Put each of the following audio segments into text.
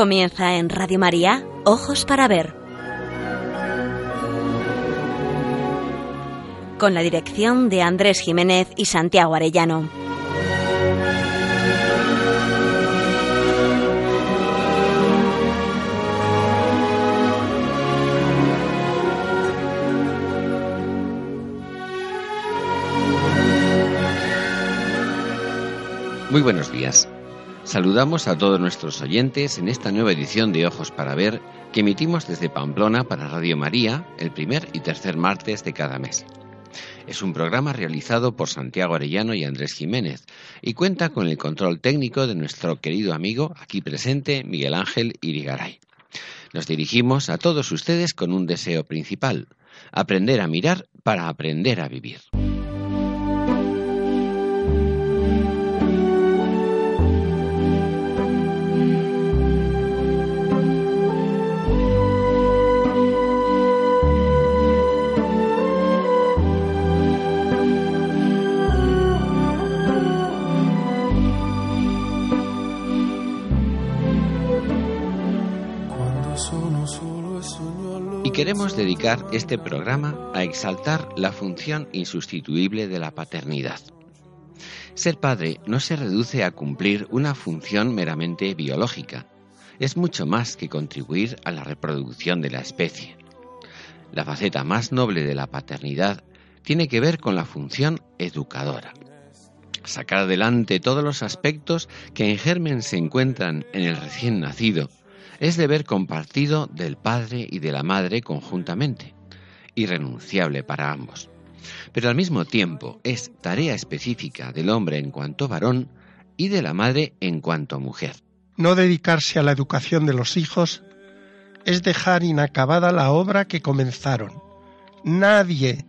Comienza en Radio María, Ojos para Ver. Con la dirección de Andrés Jiménez y Santiago Arellano. Muy buenos días. Saludamos a todos nuestros oyentes en esta nueva edición de Ojos para Ver que emitimos desde Pamplona para Radio María el primer y tercer martes de cada mes. Es un programa realizado por Santiago Arellano y Andrés Jiménez y cuenta con el control técnico de nuestro querido amigo aquí presente Miguel Ángel Irigaray. Nos dirigimos a todos ustedes con un deseo principal, aprender a mirar para aprender a vivir. Y queremos dedicar este programa a exaltar la función insustituible de la paternidad. Ser padre no se reduce a cumplir una función meramente biológica, es mucho más que contribuir a la reproducción de la especie. La faceta más noble de la paternidad tiene que ver con la función educadora. Sacar adelante todos los aspectos que en germen se encuentran en el recién nacido es deber compartido del padre y de la madre conjuntamente, irrenunciable para ambos. Pero al mismo tiempo es tarea específica del hombre en cuanto varón y de la madre en cuanto mujer. No dedicarse a la educación de los hijos es dejar inacabada la obra que comenzaron. Nadie,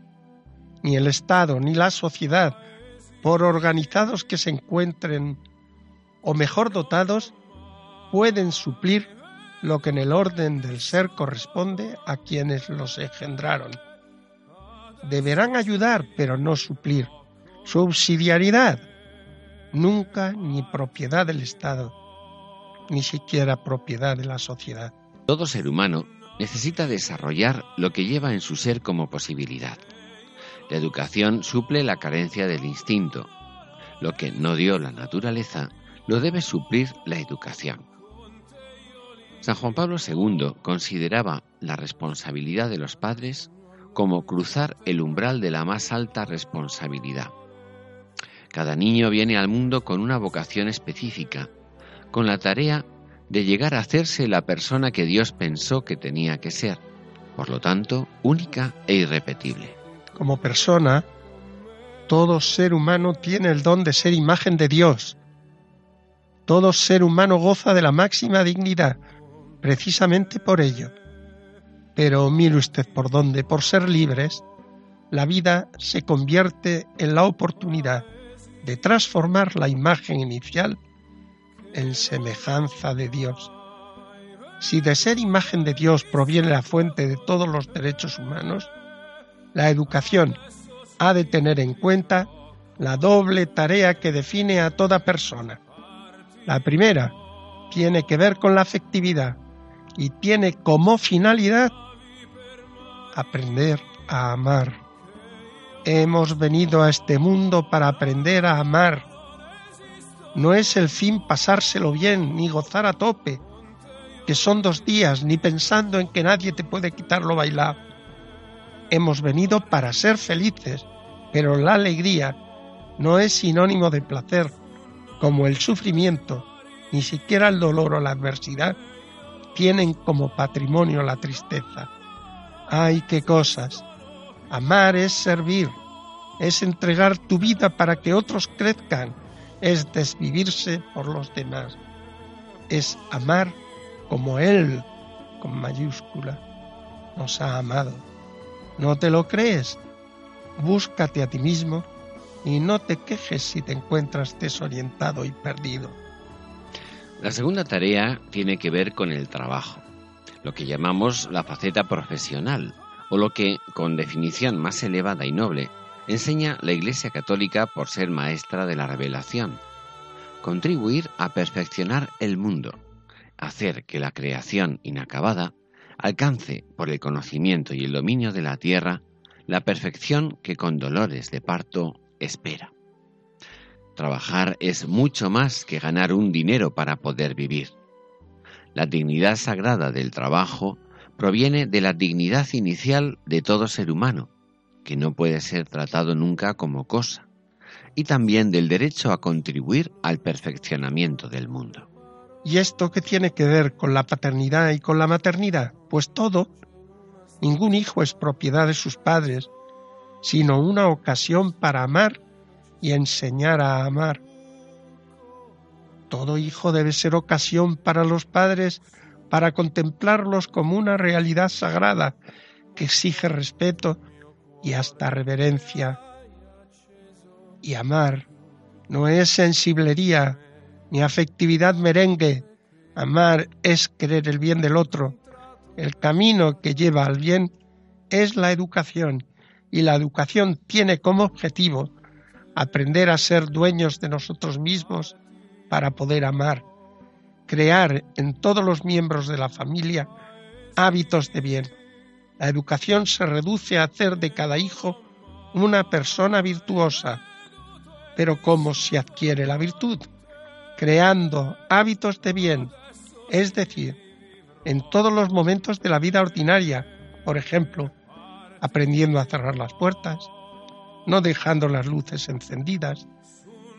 ni el Estado, ni la sociedad, por organizados que se encuentren o mejor dotados, pueden suplir lo que en el orden del ser corresponde a quienes los engendraron. Deberán ayudar, pero no suplir. Subsidiariedad, nunca ni propiedad del Estado, ni siquiera propiedad de la sociedad. Todo ser humano necesita desarrollar lo que lleva en su ser como posibilidad. La educación suple la carencia del instinto. Lo que no dio la naturaleza lo debe suplir la educación. San Juan Pablo II consideraba la responsabilidad de los padres como cruzar el umbral de la más alta responsabilidad. Cada niño viene al mundo con una vocación específica, con la tarea de llegar a hacerse la persona que Dios pensó que tenía que ser, por lo tanto, única e irrepetible. Como persona, todo ser humano tiene el don de ser imagen de Dios. Todo ser humano goza de la máxima dignidad, precisamente por ello. Pero mire usted por dónde, por ser libres, la vida se convierte en la oportunidad de transformar la imagen inicial en semejanza de Dios. Si de ser imagen de Dios proviene la fuente de todos los derechos humanos, la educación ha de tener en cuenta la doble tarea que define a toda persona. La primera tiene que ver con la afectividad, y tiene como finalidad aprender a amar. Hemos venido a este mundo para aprender a amar. No es el fin pasárselo bien ni gozar a tope, que son dos días, ni pensando en que nadie te puede quitarlo bailar. Hemos venido para ser felices, pero la alegría no es sinónimo de placer, como el sufrimiento, ni siquiera el dolor o la adversidad tienen como patrimonio la tristeza. ¡Ay, qué cosas! Amar es servir, es entregar tu vida para que otros crezcan, es desvivirse por los demás, es amar como Él, con mayúscula, nos ha amado. ¿No te lo crees? Búscate a ti mismo y no te quejes si te encuentras desorientado y perdido. La segunda tarea tiene que ver con el trabajo, lo que llamamos la faceta profesional, o lo que, con definición más elevada y noble, enseña la Iglesia Católica por ser maestra de la revelación. Contribuir a perfeccionar el mundo, hacer que la creación inacabada alcance por el conocimiento y el dominio de la tierra la perfección que con dolores de parto espera. Trabajar es mucho más que ganar un dinero para poder vivir. La dignidad sagrada del trabajo proviene de la dignidad inicial de todo ser humano, que no puede ser tratado nunca como cosa, y también del derecho a contribuir al perfeccionamiento del mundo. ¿Y esto qué tiene que ver con la paternidad y con la maternidad? Pues todo. Ningún hijo es propiedad de sus padres, sino una ocasión para amar y enseñar a amar. Todo hijo debe ser ocasión para los padres para contemplarlos como una realidad sagrada que exige respeto y hasta reverencia. Y amar no es sensiblería ni afectividad merengue. Amar es querer el bien del otro. El camino que lleva al bien es la educación y la educación tiene como objetivo aprender a ser dueños de nosotros mismos para poder amar, crear en todos los miembros de la familia hábitos de bien. La educación se reduce a hacer de cada hijo una persona virtuosa. Pero ¿cómo se adquiere la virtud? creando hábitos de bien, es decir, en todos los momentos de la vida ordinaria, por ejemplo, aprendiendo a cerrar las puertas, no dejando las luces encendidas,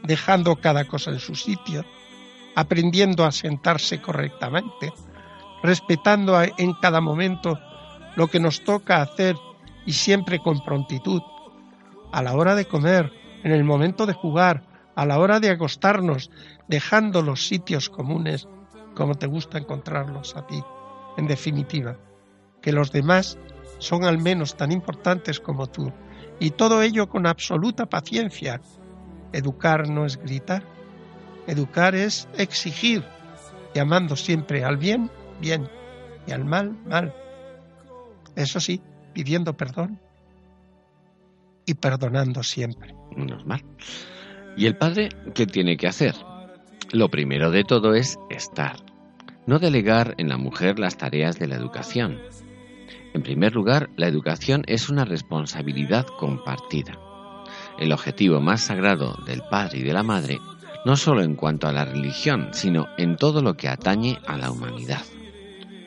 dejando cada cosa en su sitio, aprendiendo a sentarse correctamente, respetando en cada momento lo que nos toca hacer y siempre con prontitud, a la hora de comer, en el momento de jugar, a la hora de acostarnos, dejando los sitios comunes como te gusta encontrarlos a ti. En definitiva, que los demás son al menos tan importantes como tú, y todo ello con absoluta paciencia. Educar no es gritar, educar es exigir, llamando siempre al bien, bien, y al mal, mal. Eso sí, pidiendo perdón y perdonando siempre. Menos mal. ¿Y el padre qué tiene que hacer? Lo primero de todo es estar, no delegar en la mujer las tareas de la educación. En primer lugar, la educación es una responsabilidad compartida. El objetivo más sagrado del padre y de la madre, no solo en cuanto a la religión, sino en todo lo que atañe a la humanidad.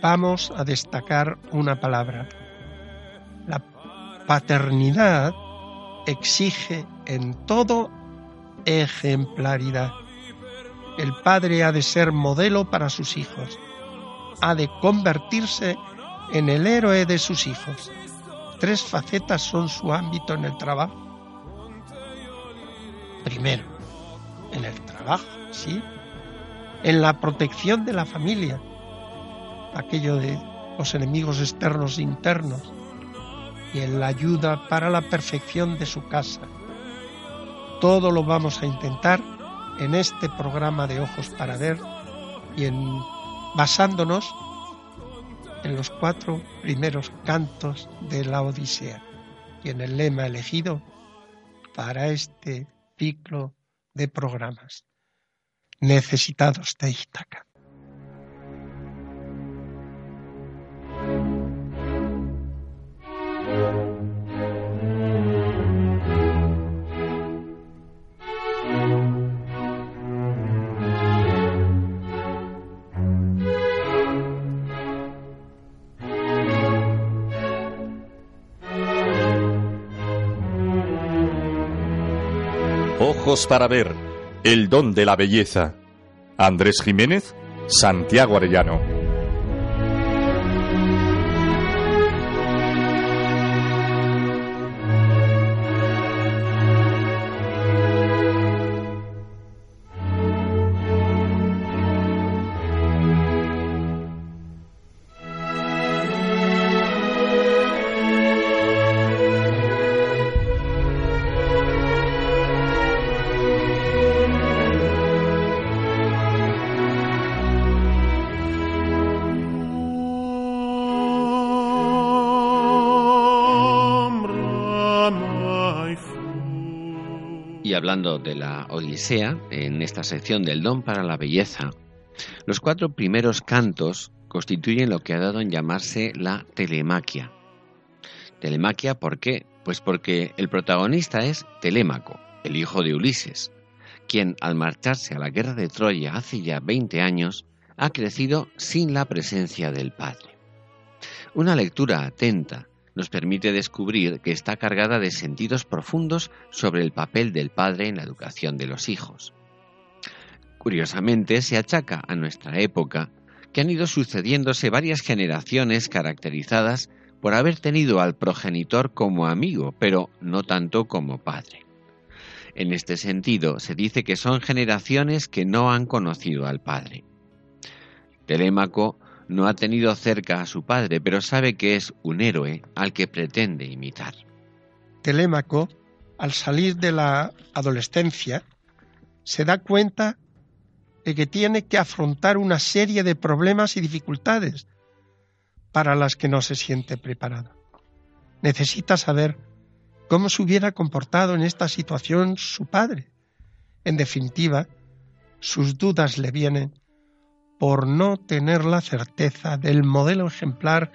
Vamos a destacar una palabra. La paternidad exige en todo ejemplaridad. El padre ha de ser modelo para sus hijos, ha de convertirse en el héroe de sus hijos. Tres facetas son su ámbito en el trabajo. Primero, en el trabajo, ¿sí? En la protección de la familia, aquello de los enemigos externos e internos, y en la ayuda para la perfección de su casa, todo lo vamos a intentar en este programa de Ojos para Ver y en basándonos en los cuatro primeros cantos de la Odisea y en el lema elegido para este ciclo de programas necesitados de Ítaca. Para ver, el don de la belleza. Andrés Jiménez, Santiago Arellano. De la Odisea, en esta sección del don para la belleza, Los cuatro primeros cantos constituyen lo que ha dado en llamarse la telemaquia. Telemaquia, ¿por qué? Pues porque el protagonista es Telémaco, el hijo de Ulises, quien al marcharse a la guerra de Troya hace ya 20 años, ha crecido sin la presencia del padre. Una lectura atenta nos permite descubrir que está cargada de sentidos profundos sobre el papel del padre en la educación de los hijos. Curiosamente, se achaca a nuestra época que han ido sucediéndose varias generaciones caracterizadas por haber tenido al progenitor como amigo, pero no tanto como padre. En este sentido, se dice que son generaciones que no han conocido al padre. Telémaco no ha tenido cerca a su padre, pero sabe que es un héroe al que pretende imitar. Telémaco, al salir de la adolescencia, se da cuenta de que tiene que afrontar una serie de problemas y dificultades para las que no se siente preparado. Necesita saber cómo se hubiera comportado en esta situación su padre. En definitiva, sus dudas le vienen por no tener la certeza del modelo ejemplar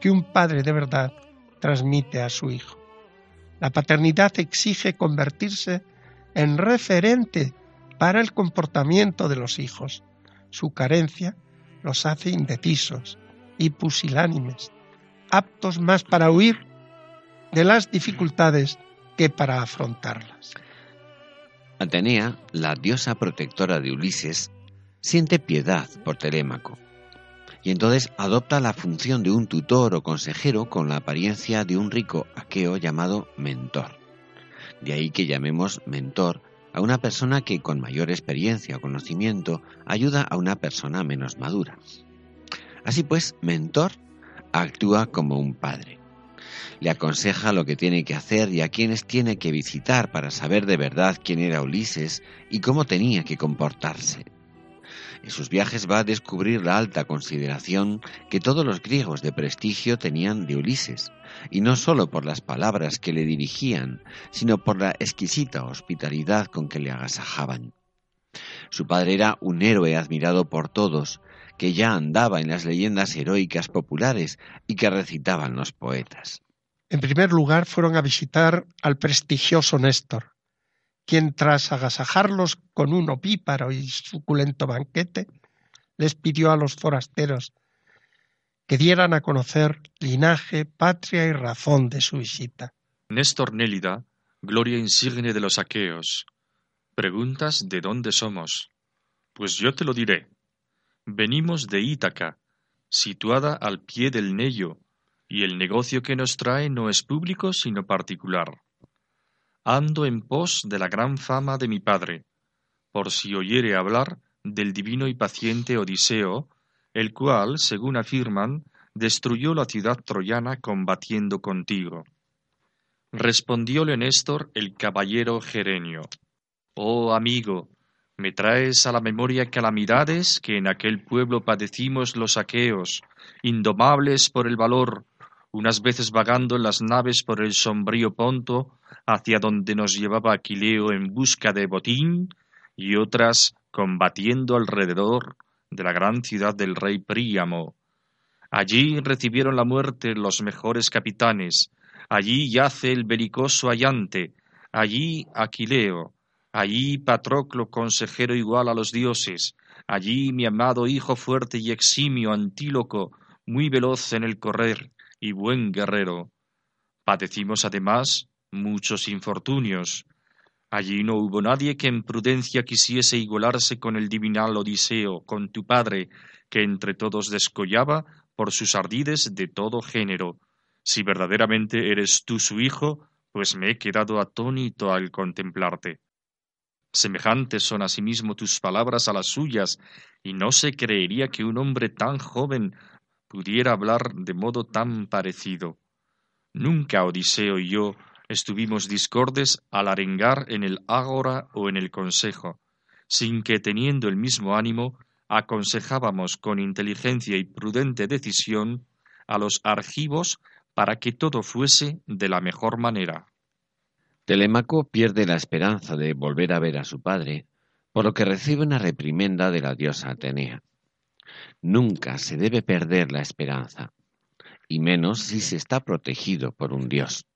que un padre de verdad transmite a su hijo. La paternidad exige convertirse en referente para el comportamiento de los hijos. Su carencia los hace indecisos y pusilánimes, aptos más para huir de las dificultades que para afrontarlas. Atenea, la diosa protectora de Ulises, siente piedad por Telémaco y entonces adopta la función de un tutor o consejero con la apariencia de un rico aqueo llamado mentor. De ahí que llamemos mentor a una persona que con mayor experiencia o conocimiento ayuda a una persona menos madura. Así pues, mentor actúa como un padre. Le aconseja lo que tiene que hacer y a quienes tiene que visitar para saber de verdad quién era Ulises y cómo tenía que comportarse. En sus viajes va a descubrir la alta consideración que todos los griegos de prestigio tenían de Ulises, y no sólo por las palabras que le dirigían, sino por la exquisita hospitalidad con que le agasajaban. Su padre era un héroe admirado por todos, que ya andaba en las leyendas heroicas populares y que recitaban los poetas. En primer lugar fueron a visitar al prestigioso Néstor, quien tras agasajarlos con un opíparo y suculento banquete, les pidió a los forasteros que dieran a conocer linaje, patria y razón de su visita. Néstor Nélida, gloria insigne de los aqueos. Preguntas de dónde somos. Pues yo te lo diré. Venimos de Ítaca, situada al pie del Nello, y el negocio que nos trae no es público sino particular ando en pos de la gran fama de mi padre, por si oyere hablar del divino y paciente Odiseo, el cual, según afirman, destruyó la ciudad troyana combatiendo contigo. Respondióle Néstor el caballero Gerenio, Oh amigo, me traes a la memoria calamidades que en aquel pueblo padecimos los aqueos, indomables por el valor, unas veces vagando en las naves por el sombrío Ponto, hacia donde nos llevaba Aquileo en busca de botín, y otras combatiendo alrededor de la gran ciudad del rey Príamo. Allí recibieron la muerte los mejores capitanes, allí yace el belicoso Ayante, allí Aquileo, allí Patroclo, consejero igual a los dioses, allí mi amado hijo fuerte y eximio Antíloco, muy veloz en el correr, y buen guerrero. Padecimos además muchos infortunios. Allí no hubo nadie que en prudencia quisiese igualarse con el divinal Odiseo, con tu padre, que entre todos descollaba por sus ardides de todo género. Si verdaderamente eres tú su hijo, pues me he quedado atónito al contemplarte. Semejantes son asimismo tus palabras a las suyas, y no se creería que un hombre tan joven pudiera hablar de modo tan parecido. Nunca Odiseo y yo estuvimos discordes al arengar en el ágora o en el consejo, sin que teniendo el mismo ánimo aconsejábamos con inteligencia y prudente decisión a los argivos para que todo fuese de la mejor manera. Telémaco pierde la esperanza de volver a ver a su padre, por lo que recibe una reprimenda de la diosa Atenea. Nunca se debe perder la esperanza, y menos si se está protegido por un dios.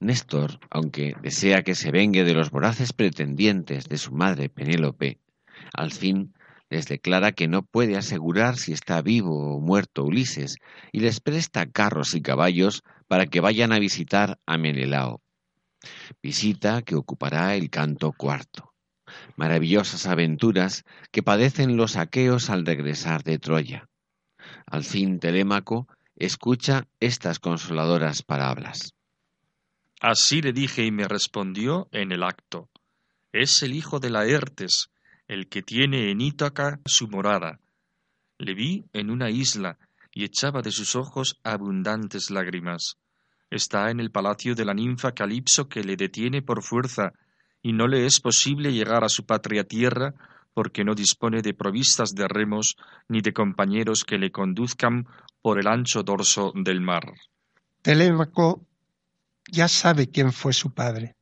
Néstor, aunque desea que se vengue de los voraces pretendientes de su madre Penélope, al fin les declara que no puede asegurar si está vivo o muerto Ulises y les presta carros y caballos para que vayan a visitar a Menelao. Visita que ocupará el canto cuarto. Maravillosas aventuras que padecen los aqueos al regresar de Troya. Al fin Telémaco escucha estas consoladoras palabras. Así le dije y me respondió en el acto. Es el hijo de Laertes, el que tiene en Ítaca su morada. Le vi en una isla y echaba de sus ojos abundantes lágrimas. Está en el palacio de la ninfa Calipso que le detiene por fuerza, y no le es posible llegar a su patria tierra porque no dispone de provistas de remos ni de compañeros que le conduzcan por el ancho dorso del mar. Telémaco ya sabe quién fue su padre.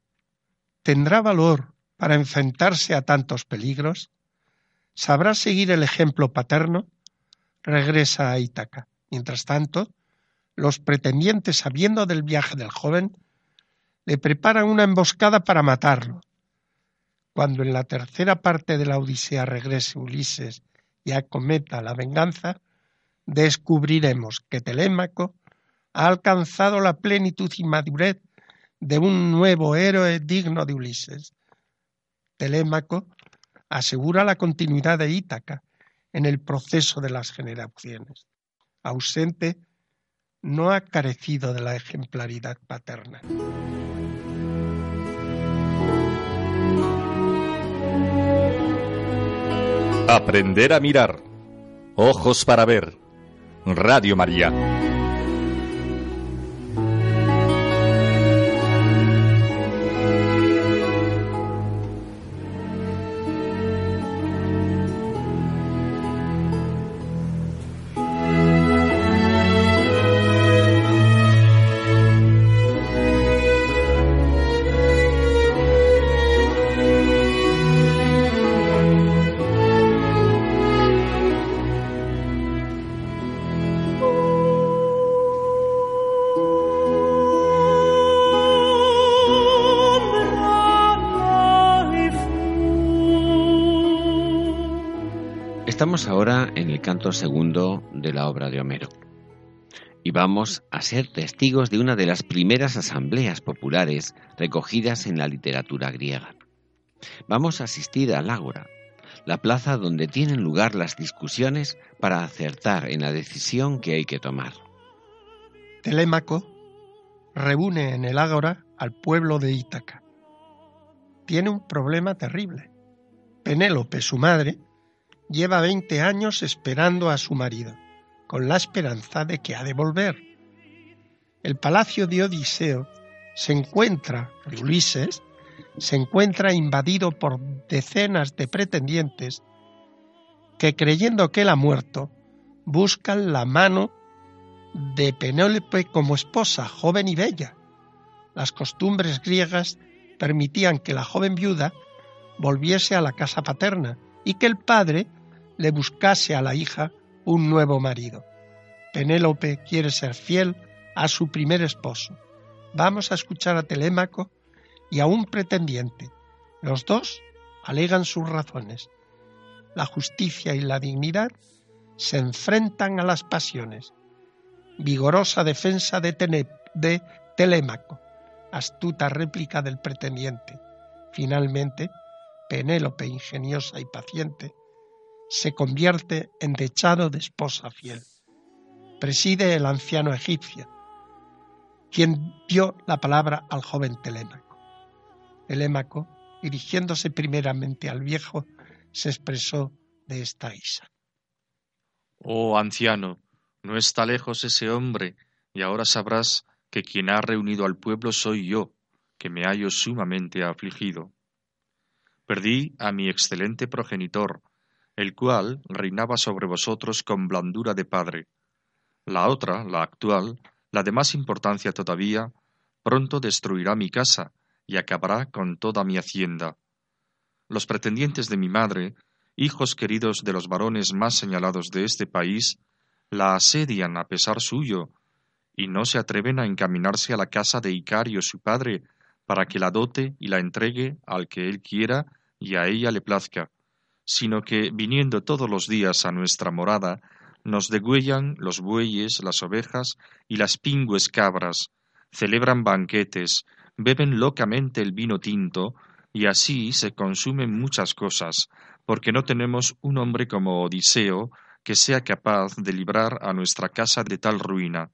¿Tendrá valor para enfrentarse a tantos peligros? ¿Sabrá seguir el ejemplo paterno? Regresa a Ítaca. Mientras tanto, los pretendientes, sabiendo del viaje del joven, le preparan una emboscada para matarlo. Cuando en la tercera parte de la Odisea regrese Ulises y acometa la venganza, descubriremos que Telémaco ha alcanzado la plenitud y madurez de un nuevo héroe digno de Ulises. Telémaco asegura la continuidad de Ítaca en el proceso de las generaciones. Ausente no ha carecido de la ejemplaridad paterna. Aprender a mirar. Ojos para ver. Radio María. Ahora en el canto segundo de la obra de Homero y vamos a ser testigos de una de las primeras asambleas populares recogidas en la literatura griega. Vamos a asistir al Ágora, la plaza donde tienen lugar las discusiones para acertar en la decisión que hay que tomar. Telémaco reúne en el Ágora al pueblo de Ítaca. Tiene un problema terrible. Penélope, su madre, lleva veinte años esperando a su marido, con la esperanza de que ha de volver. El palacio de Odiseo se encuentra, de Ulises, se encuentra invadido por decenas de pretendientes que creyendo que él ha muerto, buscan la mano de Penélope como esposa, joven y bella. Las costumbres griegas permitían que la joven viuda volviese a la casa paterna y que el padre le buscase a la hija un nuevo marido. Penélope quiere ser fiel a su primer esposo. Vamos a escuchar a Telémaco y a un pretendiente. Los dos alegan sus razones. La justicia y la dignidad se enfrentan a las pasiones. Vigorosa defensa de, de Telémaco, astuta réplica del pretendiente. Finalmente, Penélope, ingeniosa y paciente, se convierte en dechado de esposa fiel. Preside el anciano egipcio, quien dio la palabra al joven Telémaco. Telémaco, dirigiéndose primeramente al viejo, se expresó de esta guisa. Oh anciano, no está lejos ese hombre, y ahora sabrás que quien ha reunido al pueblo soy yo, que me hallo sumamente afligido. Perdí a mi excelente progenitor, el cual reinaba sobre vosotros con blandura de padre. La otra, la actual, la de más importancia todavía, pronto destruirá mi casa y acabará con toda mi hacienda. los pretendientes de mi madre, hijos queridos de los varones más señalados de este país, la asedian a pesar suyo, y no se atreven a encaminarse a la casa de Icario su padre, para que la dote y la entregue al que él quiera y a ella le plazca, sino que, viniendo todos los días a nuestra morada, nos degüellan los bueyes, las ovejas y las pingües cabras, celebran banquetes, beben locamente el vino tinto, y así se consumen muchas cosas, porque no tenemos un hombre como Odiseo que sea capaz de librar a nuestra casa de tal ruina.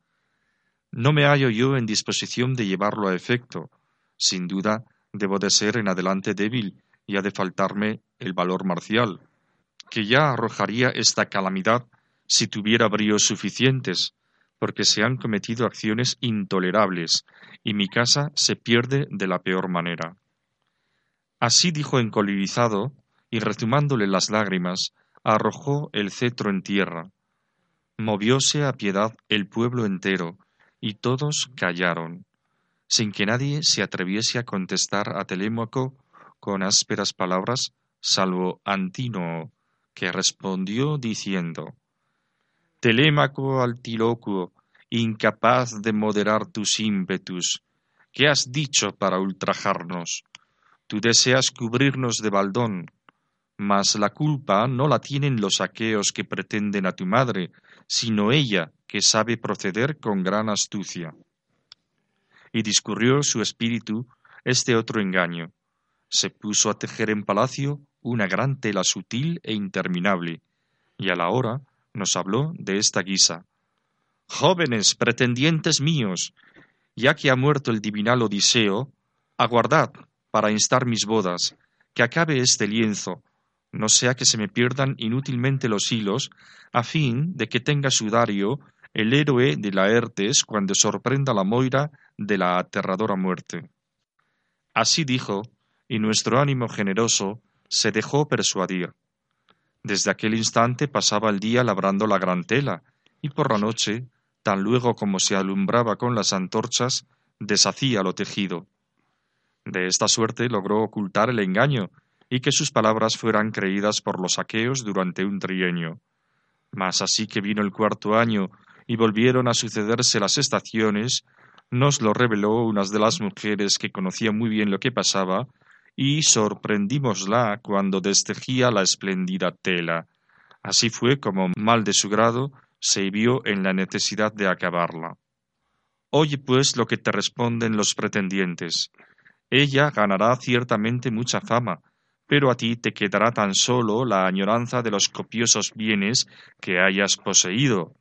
No me hallo yo en disposición de llevarlo a efecto. Sin duda, debo de ser en adelante débil y ha de faltarme el valor marcial, que ya arrojaría esta calamidad si tuviera bríos suficientes, porque se han cometido acciones intolerables y mi casa se pierde de la peor manera. Así dijo encolirizado, y rezumándole las lágrimas, arrojó el cetro en tierra. Movióse a piedad el pueblo entero, y todos callaron, sin que nadie se atreviese a contestar a Telémaco con ásperas palabras, salvo Antino, que respondió diciendo Telémaco altilocuo, incapaz de moderar tus ímpetus, ¿qué has dicho para ultrajarnos? Tú deseas cubrirnos de baldón, mas la culpa no la tienen los aqueos que pretenden a tu madre, sino ella, que sabe proceder con gran astucia. Y discurrió su espíritu este otro engaño. Se puso a tejer en palacio una gran tela sutil e interminable, y a la hora nos habló de esta guisa. Jóvenes pretendientes míos, ya que ha muerto el divinal Odiseo, aguardad, para instar mis bodas, que acabe este lienzo, no sea que se me pierdan inútilmente los hilos, a fin de que tenga sudario el héroe de Laertes cuando sorprenda la Moira de la aterradora muerte. Así dijo, y nuestro ánimo generoso se dejó persuadir. Desde aquel instante pasaba el día labrando la gran tela, y por la noche, tan luego como se alumbraba con las antorchas, deshacía lo tejido. De esta suerte logró ocultar el engaño y que sus palabras fueran creídas por los aqueos durante un trienio. Mas así que vino el cuarto año y volvieron a sucederse las estaciones, nos lo reveló una de las mujeres que conocía muy bien lo que pasaba, y sorprendímosla cuando destejía la espléndida tela. Así fue como, mal de su grado, se vio en la necesidad de acabarla. Oye pues lo que te responden los pretendientes. Ella ganará ciertamente mucha fama, pero a ti te quedará tan solo la añoranza de los copiosos bienes que hayas poseído.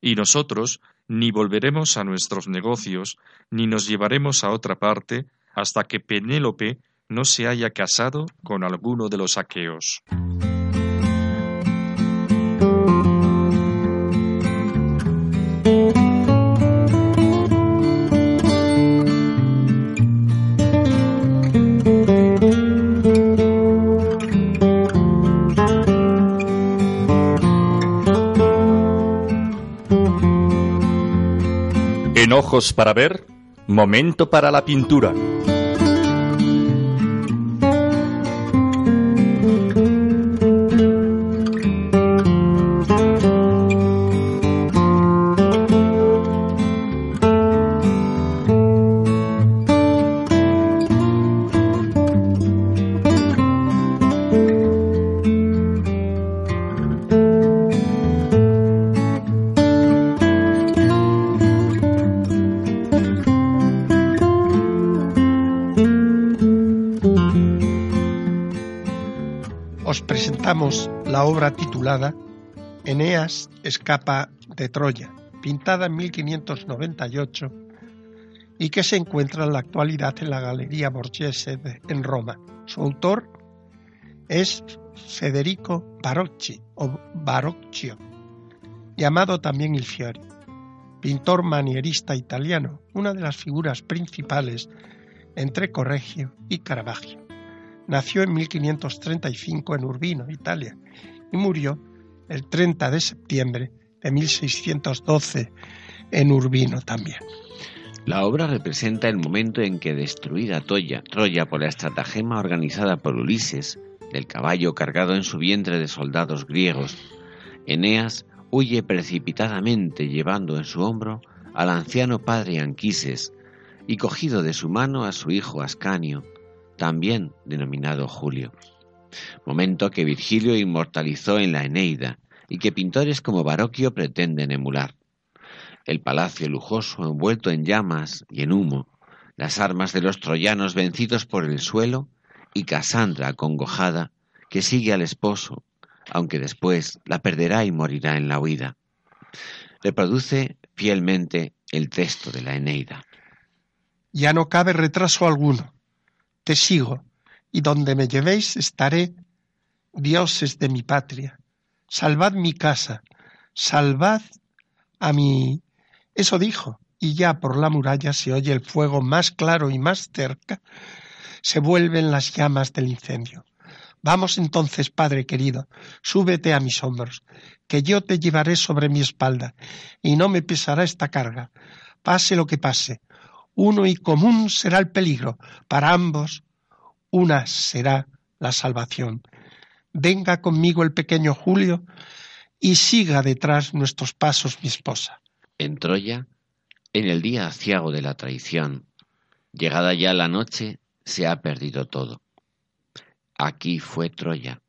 Y nosotros ni volveremos a nuestros negocios, ni nos llevaremos a otra parte, hasta que Penélope no se haya casado con alguno de los aqueos. ojos para ver, momento para la pintura. Titulada Eneas escapa de Troya, pintada en 1598 y que se encuentra en la actualidad en la Galería Borghese en Roma. Su autor es Federico Barocci o Barocchio, llamado también Il Fiori, pintor manierista italiano, una de las figuras principales entre Correggio y Caravaggio. Nació en 1535 en Urbino, Italia, y murió el 30 de septiembre de 1612 en Urbino también. La obra representa el momento en que destruida Troya, Troya por la estratagema organizada por Ulises, del caballo cargado en su vientre de soldados griegos, Eneas huye precipitadamente llevando en su hombro al anciano padre Anquises y cogido de su mano a su hijo Ascanio, también denominado Julio. Momento que Virgilio inmortalizó en la Eneida y que pintores como Baroquio pretenden emular el palacio lujoso envuelto en llamas y en humo, las armas de los troyanos vencidos por el suelo y Casandra acongojada que sigue al esposo, aunque después la perderá y morirá en la huida. Reproduce fielmente el texto de la Eneida. Ya no cabe retraso alguno. Te sigo, y donde me llevéis estaré. Dioses de mi patria, salvad mi casa, salvad a mi eso dijo, y ya por la muralla se oye el fuego más claro y más cerca, se vuelven las llamas del incendio. Vamos entonces, Padre querido, súbete a mis hombros, que yo te llevaré sobre mi espalda, y no me pesará esta carga. Pase lo que pase, uno y común será el peligro, para ambos una será la salvación. Venga conmigo el pequeño Julio y siga detrás nuestros pasos mi esposa. En Troya, en el día aciago de la traición, llegada ya la noche, se ha perdido todo. Aquí fue Troya.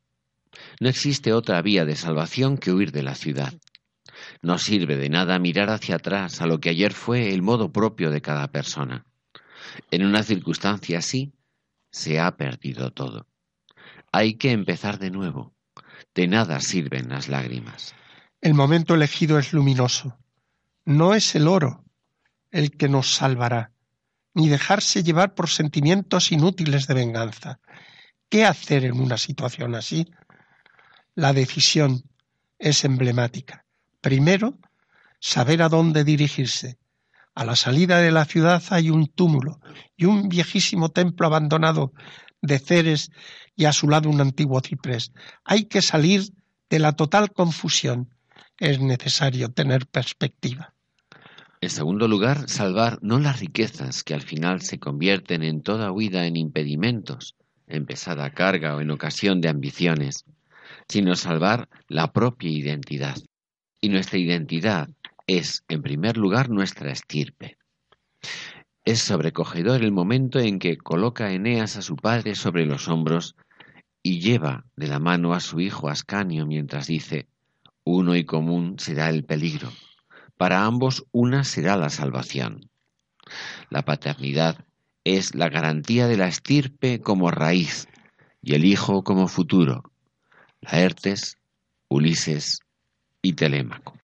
No existe otra vía de salvación que huir de la ciudad. No sirve de nada mirar hacia atrás a lo que ayer fue el modo propio de cada persona. En una circunstancia así, se ha perdido todo. Hay que empezar de nuevo. De nada sirven las lágrimas. El momento elegido es luminoso. No es el oro el que nos salvará, ni dejarse llevar por sentimientos inútiles de venganza. ¿Qué hacer en una situación así? La decisión es emblemática. Primero, saber a dónde dirigirse. A la salida de la ciudad hay un túmulo y un viejísimo templo abandonado de Ceres y a su lado un antiguo ciprés. Hay que salir de la total confusión. Es necesario tener perspectiva. En segundo lugar, salvar no las riquezas que al final se convierten en toda huida en impedimentos, en pesada carga o en ocasión de ambiciones, sino salvar la propia identidad. Y nuestra identidad es, en primer lugar, nuestra estirpe. Es sobrecogedor el momento en que coloca Eneas a su padre sobre los hombros y lleva de la mano a su hijo Ascanio mientras dice, uno y común será el peligro para ambos una será la salvación. La paternidad es la garantía de la estirpe como raíz y el hijo como futuro. Laertes, Ulises y Telémaco.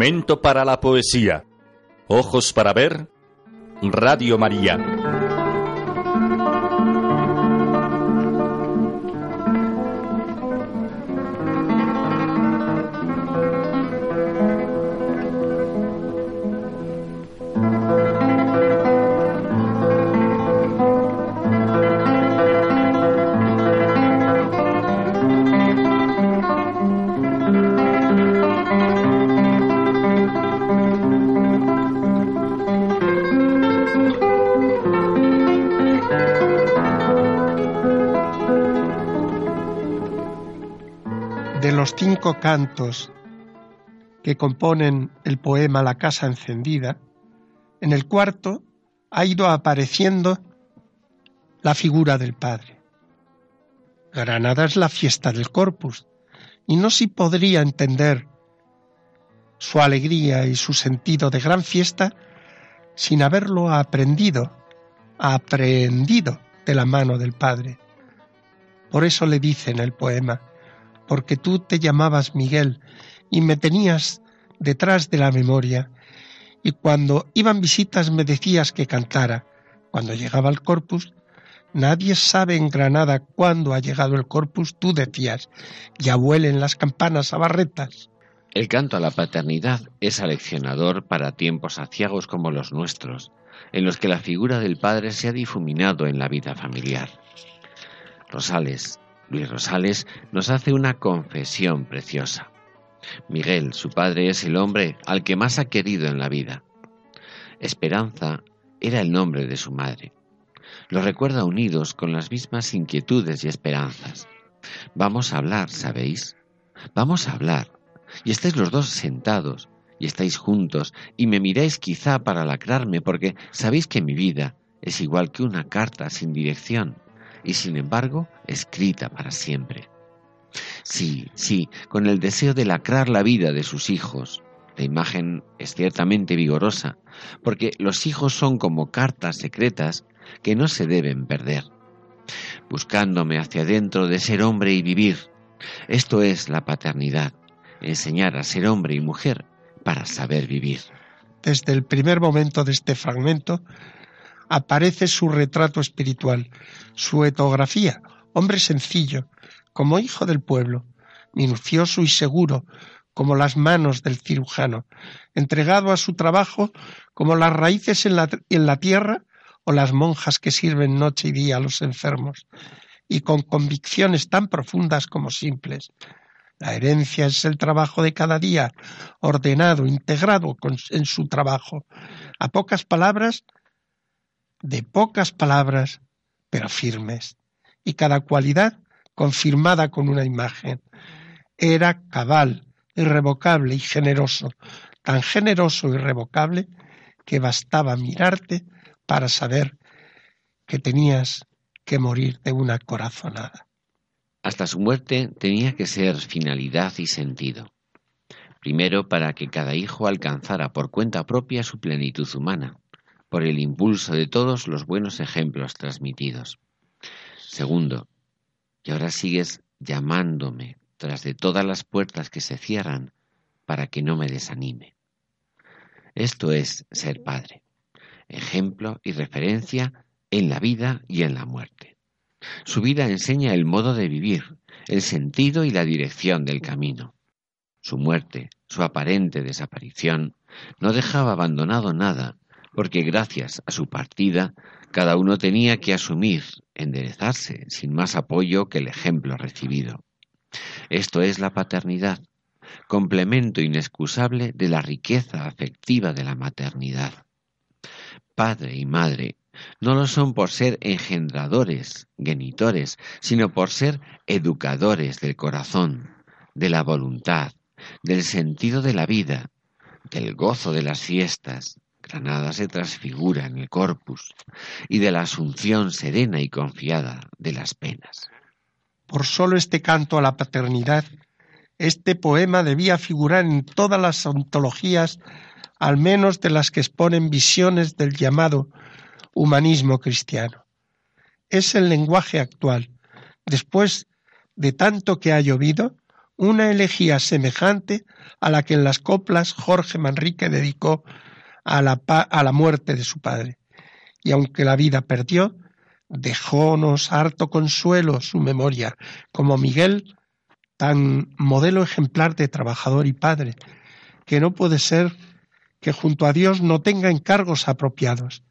Momento para la poesía. Ojos para ver. Radio María. Cantos que componen el poema La casa encendida, en el cuarto ha ido apareciendo la figura del Padre. Granada es la fiesta del Corpus, y no se podría entender su alegría y su sentido de gran fiesta sin haberlo aprendido, aprendido de la mano del Padre. Por eso le dice en el poema, porque tú te llamabas Miguel y me tenías detrás de la memoria, y cuando iban visitas me decías que cantara. Cuando llegaba al corpus, Nadie sabe en Granada cuándo ha llegado el corpus, tú decías, ya vuelen las campanas a barretas. El canto a la paternidad es aleccionador para tiempos aciagos como los nuestros, en los que la figura del padre se ha difuminado en la vida familiar. Rosales, Luis Rosales, nos hace una confesión preciosa. Miguel, su padre, es el hombre al que más ha querido en la vida. Esperanza era el nombre de su madre. Los recuerda unidos con las mismas inquietudes y esperanzas. Vamos a hablar, ¿sabéis? Vamos a hablar. Y estáis los dos sentados, y estáis juntos, y me miráis quizá para lacrarme, porque sabéis que mi vida es igual que una carta sin dirección, y sin embargo escrita para siempre. Sí, sí, con el deseo de lacrar la vida de sus hijos. La imagen es ciertamente vigorosa, porque los hijos son como cartas secretas que no se deben perder. Buscándome hacia adentro de ser hombre y vivir. Esto es la paternidad, enseñar a ser hombre y mujer para saber vivir. Desde el primer momento de este fragmento aparece su retrato espiritual, su etografía, hombre sencillo, como hijo del pueblo, minucioso y seguro, como las manos del cirujano, entregado a su trabajo como las raíces en la, tierra o las monjas que sirven noche y día a los enfermos, y con convicciones tan profundas como simples. La herencia es el trabajo de cada día, ordenado, integrado en su trabajo. A pocas palabras, de pocas palabras, pero firmes. Y cada cualidad confirmada con una imagen. Era cabal, irrevocable y generoso, tan generoso y irrevocable que bastaba mirarte para saber que tenías que morir de una corazonada. Hasta su muerte tenía que ser finalidad y sentido. Primero, para que cada hijo alcanzara por cuenta propia su plenitud humana, por el impulso de todos los buenos ejemplos transmitidos. Segundo, y ahora sigues llamándome tras de todas las puertas que se cierran para que no me desanime. Esto es ser padre ejemplo y referencia en la vida y en la muerte. Su vida enseña el modo de vivir, el sentido y la dirección del camino. Su muerte, su aparente desaparición, no dejaba abandonado nada, porque gracias a su partida cada uno tenía que asumir, enderezarse, sin más apoyo que el ejemplo recibido. Esto es la paternidad, complemento inexcusable de la riqueza afectiva de la maternidad padre y madre no lo son por ser engendradores, genitores, sino por ser educadores del corazón, de la voluntad, del sentido de la vida, del gozo de las fiestas, Granada se transfigura en el corpus, y de la asunción serena y confiada de las penas. Por solo este canto a la paternidad, este poema debía figurar en todas las ontologías al menos de las que exponen visiones del llamado humanismo cristiano. Es el lenguaje actual, después de tanto que ha llovido, una elegía semejante a la que en las coplas Jorge Manrique dedicó a la, a la muerte de su padre. Y aunque la vida perdió, dejónos harto consuelo su memoria, como Miguel, tan modelo ejemplar de trabajador y padre, que no puede ser que junto a Dios no tenga encargos apropiados.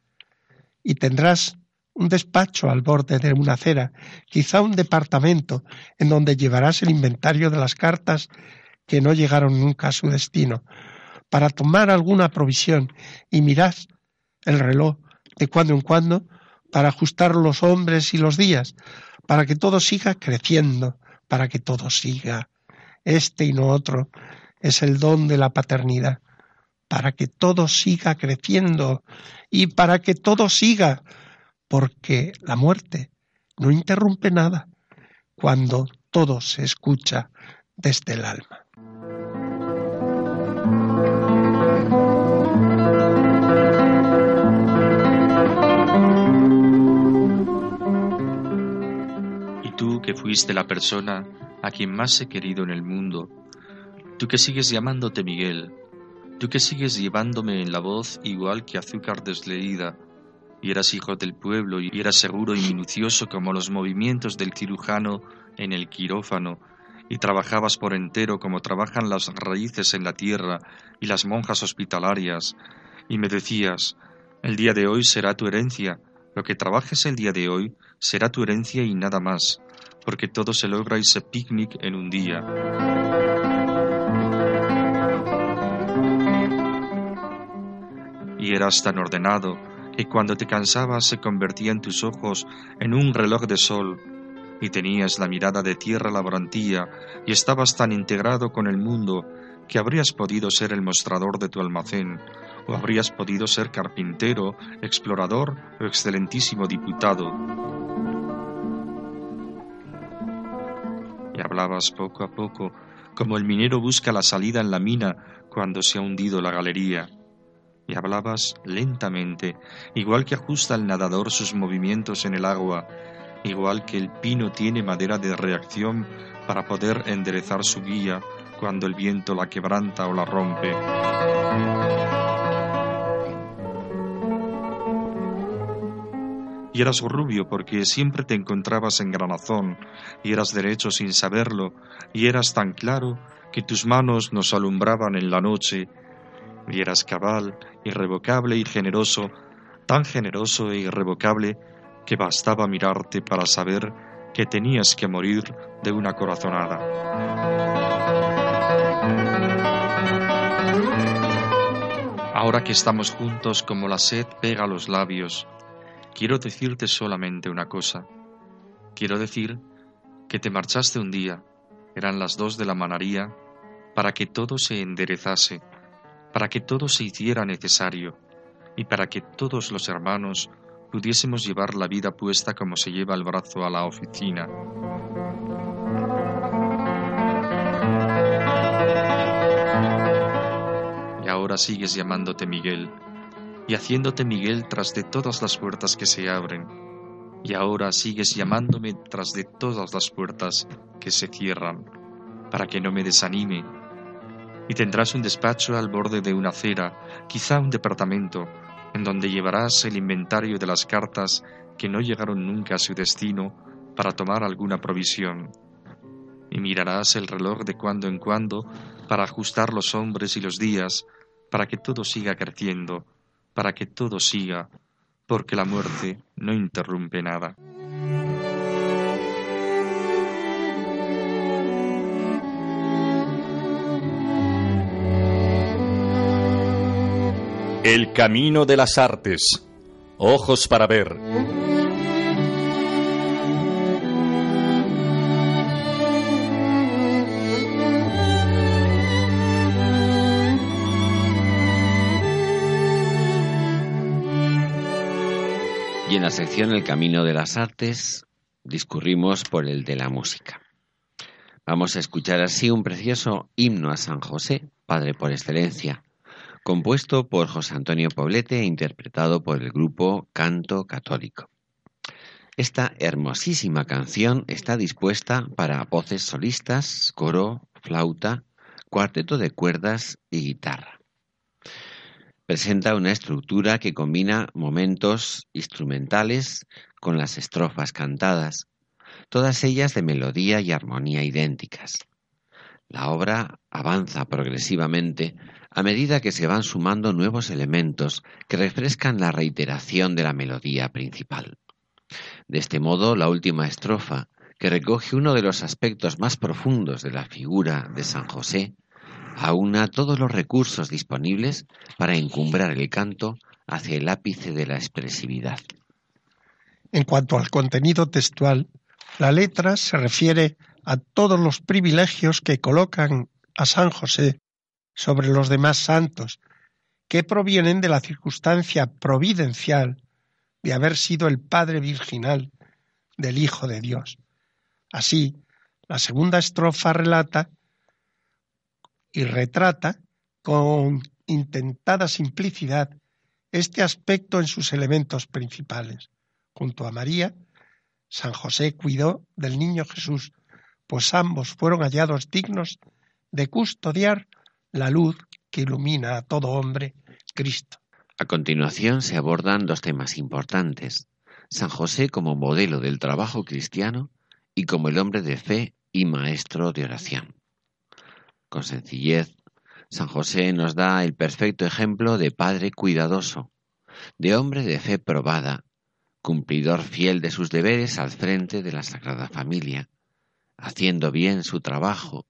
Y tendrás un despacho al borde de una acera, quizá un departamento en donde llevarás el inventario de las cartas que no llegaron nunca a su destino, para tomar alguna provisión y mirás el reloj de cuando en cuando para ajustar los hombres y los días, para que todo siga creciendo, para que todo siga. Este y no otro es el don de la paternidad para que todo siga creciendo y para que todo siga, porque la muerte no interrumpe nada cuando todo se escucha desde el alma. Fuiste la persona a quien más he querido en el mundo, tú que sigues llamándote Miguel, Tú que sigues llevándome en la voz igual que azúcar desleída, y eras hijo del pueblo y eras seguro y minucioso como los movimientos del cirujano en el quirófano, y trabajabas por entero como trabajan las raíces en la tierra y las monjas hospitalarias, y me decías, el día de hoy será tu herencia, lo que trabajes el día de hoy será tu herencia y nada más, porque todo se logra ese picnic en un día. Y eras tan ordenado que cuando te cansabas se convertían tus ojos en un reloj de sol y tenías la mirada de tierra laborantía y estabas tan integrado con el mundo que habrías podido ser el mostrador de tu almacén, o habrías podido ser carpintero, explorador o excelentísimo diputado. Hablabas poco a poco, como el minero busca la salida en la mina cuando se ha hundido la galería. Y hablabas lentamente, igual que ajusta el nadador sus movimientos en el agua, igual que el pino tiene madera de reacción para poder enderezar su guía cuando el viento la quebranta o la rompe. Y eras rubio porque siempre te encontrabas en granazón, y eras derecho sin saberlo, y eras tan claro que tus manos nos alumbraban en la noche, y eras cabal, irrevocable y generoso, tan generoso e irrevocable que bastaba mirarte para saber que tenías que morir de una corazonada. Ahora que estamos juntos como la sed pega los labios, quiero decirte solamente una cosa. Quiero decir que te marchaste un día, eran las dos de la manaría, para que todo se enderezase, para que todo se hiciera necesario, y para que todos los hermanos pudiésemos llevar la vida puesta como se lleva el brazo a la oficina. Y ahora sigues llamándote Miguel, y haciéndote Miguel tras de todas las puertas que se abren, y ahora sigues llamándome tras de todas las puertas que se cierran, para que no me desanime. Y tendrás un despacho al borde de una acera, quizá un departamento, en donde llevarás el inventario de las cartas que no llegaron nunca a su destino para tomar alguna provisión. Y mirarás el reloj de cuando en cuando para ajustar los hombres y los días, para que todo siga creciendo, para que todo siga, porque la muerte no interrumpe nada. El camino de las artes. Ojos para ver. Y en la sección El Camino de las Artes discurrimos por el de la música. Vamos a escuchar así un precioso himno a San José, Padre por excelencia, compuesto por José Antonio Poblete e interpretado por el grupo Canto Católico. Esta hermosísima canción está dispuesta para voces solistas, coro, flauta, cuarteto de cuerdas y guitarra. Presenta una estructura que combina momentos instrumentales con las estrofas cantadas, todas ellas de melodía y armonía idénticas. La obra avanza progresivamente a medida que se van sumando nuevos elementos que refrescan la reiteración de la melodía principal. De este modo, la última estrofa, que recoge uno de los aspectos más profundos de la figura de San José, aúna todos los recursos disponibles para encumbrar el canto hacia el ápice de la expresividad. En cuanto al contenido textual, la letra se refiere a todos los privilegios que colocan a San José sobre los demás santos, que provienen de la circunstancia providencial de haber sido el Padre Virginal del Hijo de Dios. Así, la segunda estrofa relata y retrata con intentada simplicidad este aspecto en sus elementos principales. Junto a María, San José cuidó del niño Jesús, pues ambos fueron hallados dignos de custodiar la luz que ilumina a todo hombre, Cristo. A continuación se abordan dos temas importantes, San José como modelo del trabajo cristiano y como el hombre de fe y maestro de oración. Con sencillez, San José nos da el perfecto ejemplo de padre cuidadoso, de hombre de fe probada, cumplidor fiel de sus deberes al frente de la Sagrada Familia, haciendo bien su trabajo,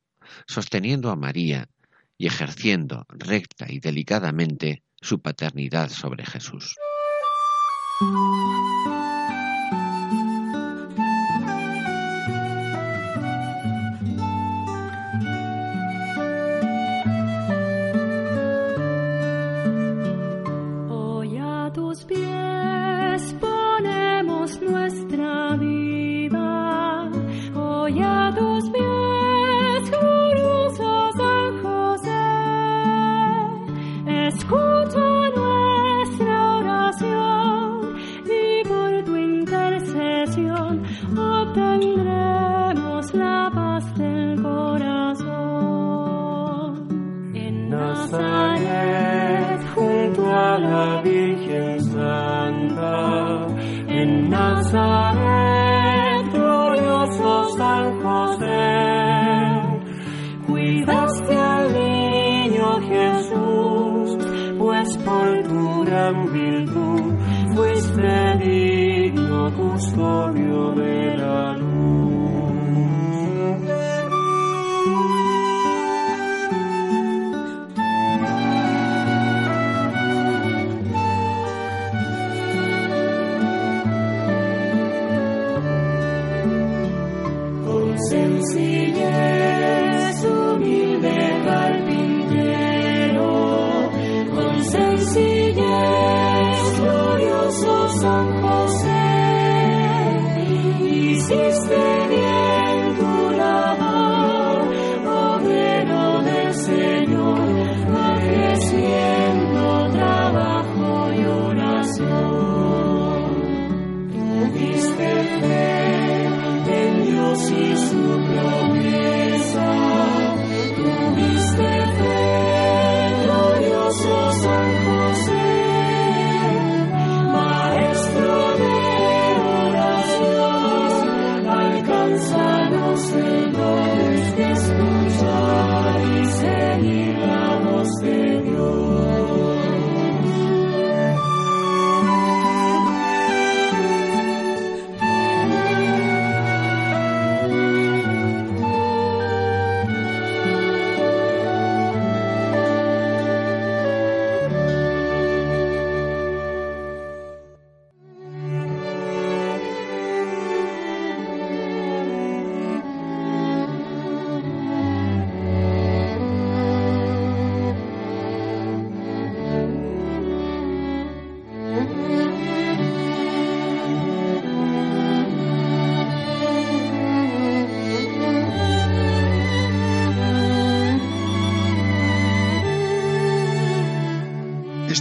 sosteniendo a María y ejerciendo recta y delicadamente su paternidad sobre Jesús.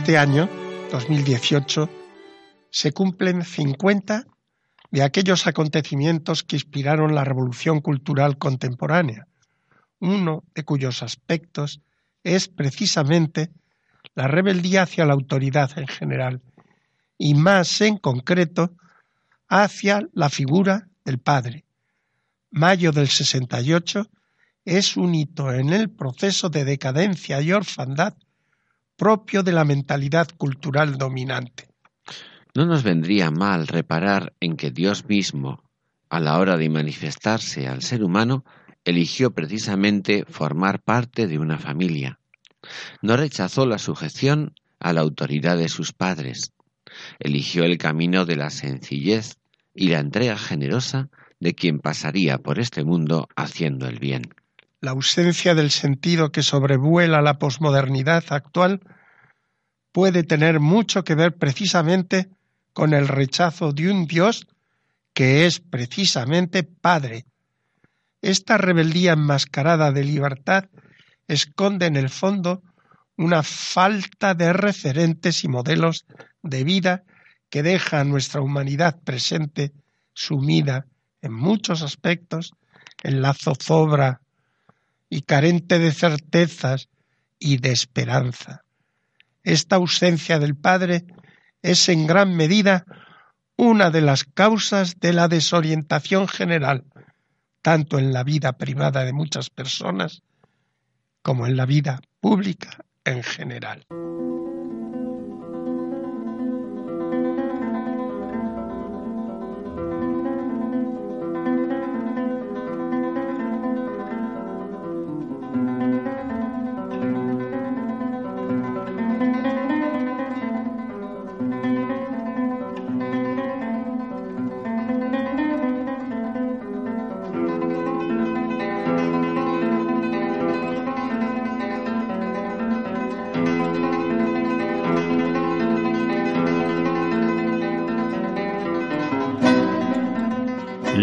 Este año, 2018, se cumplen 50 de aquellos acontecimientos que inspiraron la revolución cultural contemporánea, uno de cuyos aspectos es precisamente la rebeldía hacia la autoridad en general y más en concreto hacia la figura del padre. Mayo del 68 es un hito en el proceso de decadencia y orfandad propio de la mentalidad cultural dominante. No nos vendría mal reparar en que Dios mismo, a la hora de manifestarse al ser humano, eligió precisamente formar parte de una familia. No rechazó la sujeción a la autoridad de sus padres. Eligió el camino de la sencillez y la entrega generosa de quien pasaría por este mundo haciendo el bien la ausencia del sentido que sobrevuela la posmodernidad actual puede tener mucho que ver precisamente con el rechazo de un Dios que es precisamente Padre. Esta rebeldía enmascarada de libertad esconde en el fondo una falta de referentes y modelos de vida que deja a nuestra humanidad presente sumida en muchos aspectos en la zozobra y carente de certezas y de esperanza. Esta ausencia del Padre es en gran medida una de las causas de la desorientación general, tanto en la vida privada de muchas personas como en la vida pública en general.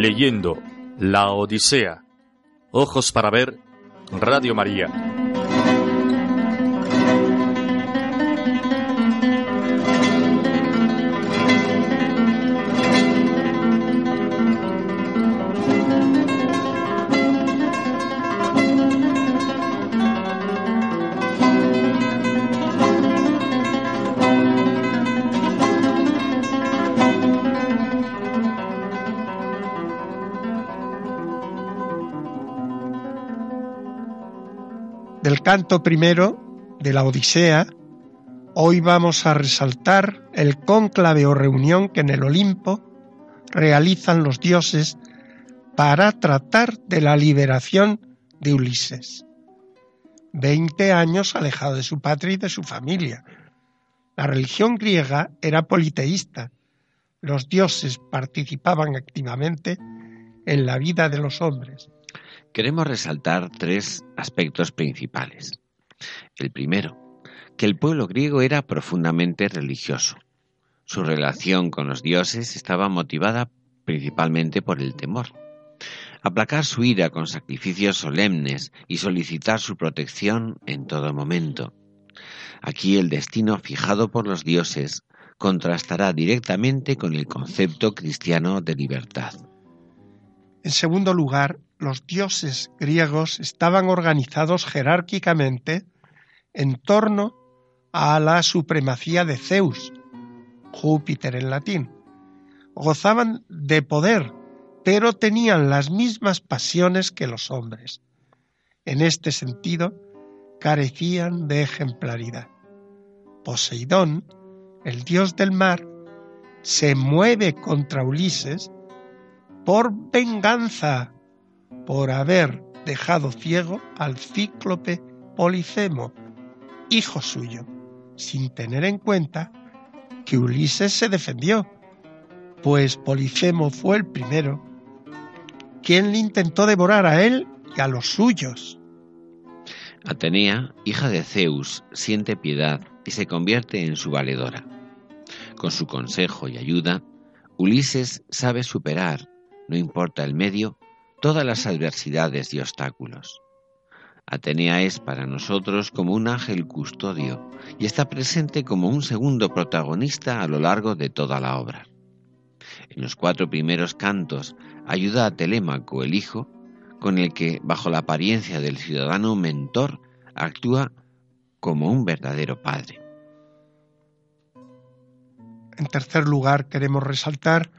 Leyendo La Odisea. Ojos para ver, Radio María. Canto primero de la Odisea, hoy vamos a resaltar el cónclave o reunión que en el Olimpo realizan los dioses para tratar de la liberación de Ulises. Veinte años alejado de su patria y de su familia. La religión griega era politeísta. Los dioses participaban activamente en la vida de los hombres queremos resaltar tres aspectos principales. El primero, que el pueblo griego era profundamente religioso. Su relación con los dioses estaba motivada principalmente por el temor. Aplacar su ira con sacrificios solemnes y solicitar su protección en todo momento. Aquí el destino fijado por los dioses contrastará directamente con el concepto cristiano de libertad. En segundo lugar, los dioses griegos estaban organizados jerárquicamente en torno a la supremacía de Zeus, Júpiter en latín. Gozaban de poder, pero tenían las mismas pasiones que los hombres. En este sentido, carecían de ejemplaridad. Poseidón, el dios del mar, se mueve contra Ulises por venganza por haber dejado ciego al cíclope Polifemo, hijo suyo, sin tener en cuenta que Ulises se defendió, pues Polifemo fue el primero quien le intentó devorar a él y a los suyos. Atenea, hija de Zeus, siente piedad y se convierte en su valedora. Con su consejo y ayuda, Ulises sabe superar, no importa el medio, todas las adversidades y obstáculos. Atenea es para nosotros como un ángel custodio y está presente como un segundo protagonista a lo largo de toda la obra. En los cuatro primeros cantos ayuda a Telémaco, el hijo, con el que, bajo la apariencia del ciudadano mentor, actúa como un verdadero padre. En tercer lugar, queremos resaltar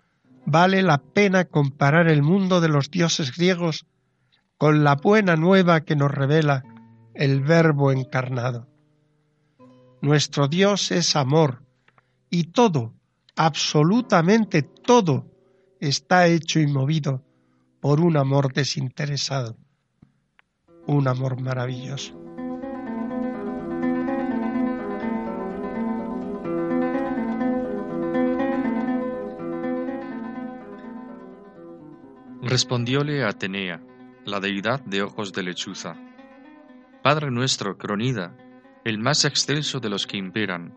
vale la pena comparar el mundo de los dioses griegos con la buena nueva que nos revela el Verbo encarnado. Nuestro Dios es amor y todo, absolutamente todo, está hecho y movido por un amor desinteresado, un amor maravilloso. Respondióle Atenea, la deidad de ojos de lechuza. Padre nuestro, Cronida, el más excelso de los que imperan,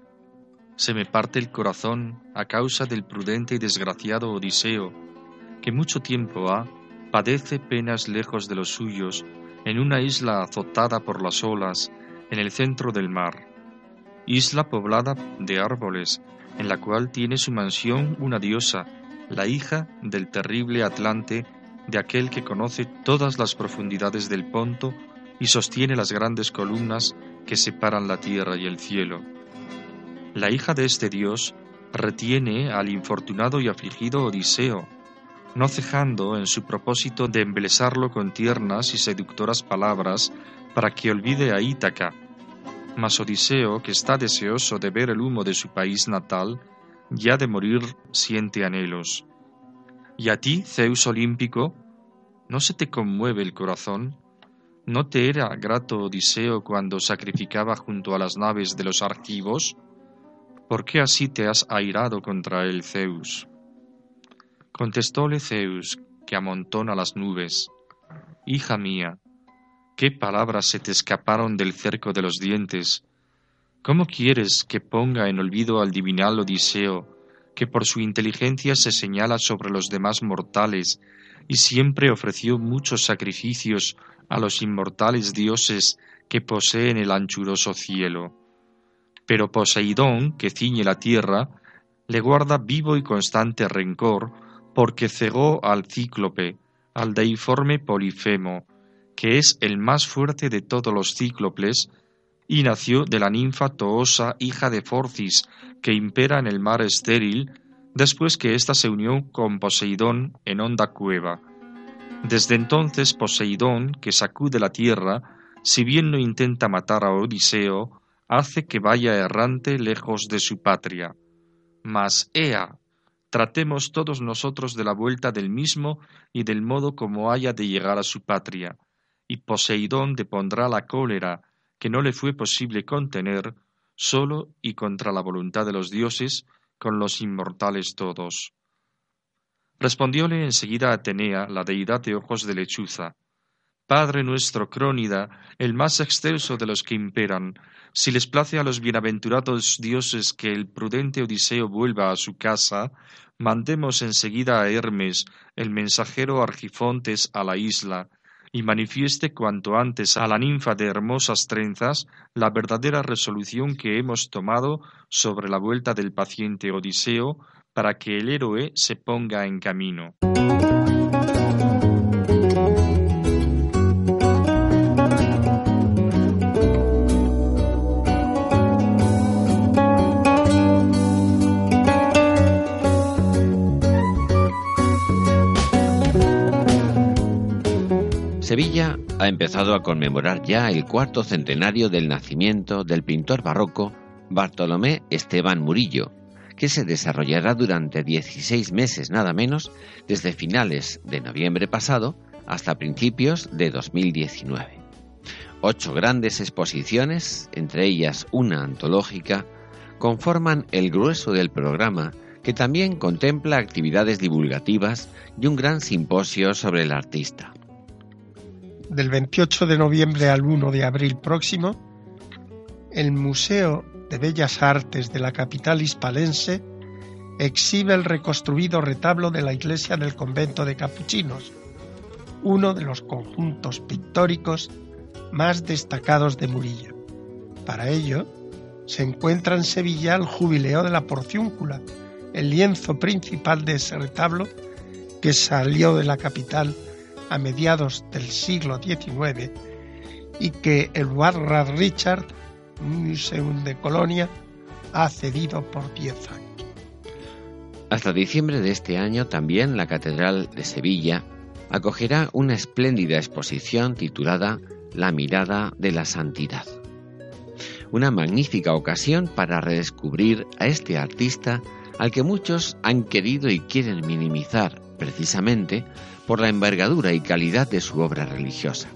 se me parte el corazón a causa del prudente y desgraciado Odiseo, que mucho tiempo ha, padece penas lejos de los suyos, en una isla azotada por las olas, en el centro del mar, isla poblada de árboles, en la cual tiene su mansión una diosa, la hija del terrible Atlante, de aquel que conoce todas las profundidades del Ponto y sostiene las grandes columnas que separan la tierra y el cielo. La hija de este dios retiene al infortunado y afligido Odiseo, no cejando en su propósito de embelesarlo con tiernas y seductoras palabras para que olvide a Ítaca. Mas Odiseo, que está deseoso de ver el humo de su país natal, ya de morir siente anhelos. ¿Y a ti, Zeus olímpico, no se te conmueve el corazón? ¿No te era grato Odiseo cuando sacrificaba junto a las naves de los argivos? ¿Por qué así te has airado contra él, Zeus? Contestóle Zeus, que amontona las nubes. Hija mía, ¿qué palabras se te escaparon del cerco de los dientes? ¿Cómo quieres que ponga en olvido al divinal Odiseo, que por su inteligencia se señala sobre los demás mortales y siempre ofreció muchos sacrificios a los inmortales dioses que poseen el anchuroso cielo? Pero Poseidón, que ciñe la tierra, le guarda vivo y constante rencor, porque cegó al cíclope, al deiforme Polifemo, que es el más fuerte de todos los cícloples, y nació de la ninfa Toosa, hija de Forcis, que impera en el mar estéril, después que ésta se unió con Poseidón en honda cueva. Desde entonces Poseidón, que sacude la tierra, si bien no intenta matar a Odiseo, hace que vaya errante lejos de su patria. Mas Ea, tratemos todos nosotros de la vuelta del mismo y del modo como haya de llegar a su patria, y Poseidón depondrá la cólera, que no le fue posible contener, solo y contra la voluntad de los dioses, con los inmortales todos. Respondióle enseguida Atenea, la deidad de ojos de lechuza, Padre nuestro Crónida, el más excelso de los que imperan, si les place a los bienaventurados dioses que el prudente Odiseo vuelva a su casa, mandemos enseguida a Hermes, el mensajero Argifontes, a la isla, y manifieste cuanto antes a la ninfa de hermosas trenzas la verdadera resolución que hemos tomado sobre la vuelta del paciente Odiseo, para que el héroe se ponga en camino. Sevilla ha empezado a conmemorar ya el cuarto centenario del nacimiento del pintor barroco Bartolomé Esteban Murillo, que se desarrollará durante 16 meses nada menos, desde finales de noviembre pasado hasta principios de 2019. Ocho grandes exposiciones, entre ellas una antológica, conforman el grueso del programa que también contempla actividades divulgativas y un gran simposio sobre el artista del 28 de noviembre al 1 de abril próximo, el Museo de Bellas Artes de la capital hispalense exhibe el reconstruido retablo de la iglesia del convento de capuchinos, uno de los conjuntos pictóricos más destacados de Murillo. Para ello, se encuentra en Sevilla el jubileo de la porciúncula, el lienzo principal de ese retablo que salió de la capital a mediados del siglo XIX y que el Warrad Richard Museum de Colonia ha cedido por 10 años. Hasta diciembre de este año también la Catedral de Sevilla acogerá una espléndida exposición titulada La mirada de la santidad. Una magnífica ocasión para redescubrir a este artista al que muchos han querido y quieren minimizar precisamente por la envergadura y calidad de su obra religiosa.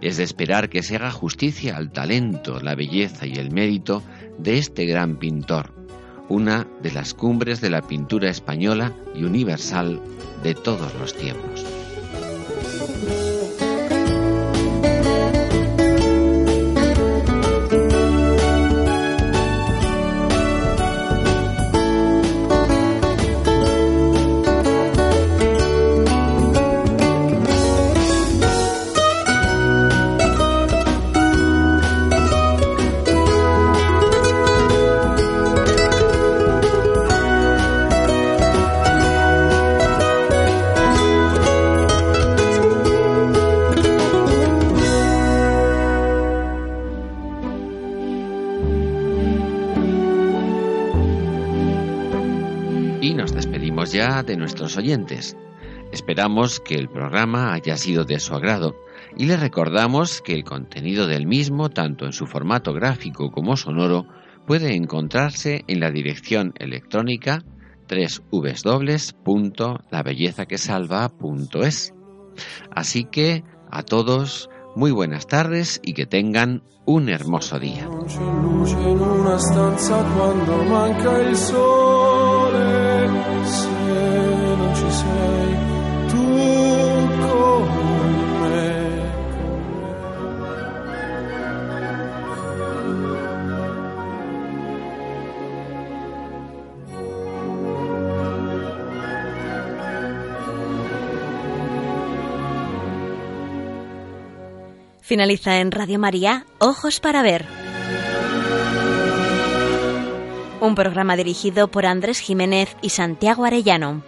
Es de esperar que se haga justicia al talento, la belleza y el mérito de este gran pintor, una de las cumbres de la pintura española y universal de todos los tiempos. Nuestros oyentes. Esperamos que el programa haya sido de su agrado y le recordamos que el contenido del mismo, tanto en su formato gráfico como sonoro, puede encontrarse en la dirección electrónica www.labellezaquesalva.es. Así que a todos muy buenas tardes y que tengan un hermoso día. Finaliza en Radio María, Ojos para Ver. Un programa dirigido por Andrés Jiménez y Santiago Arellano.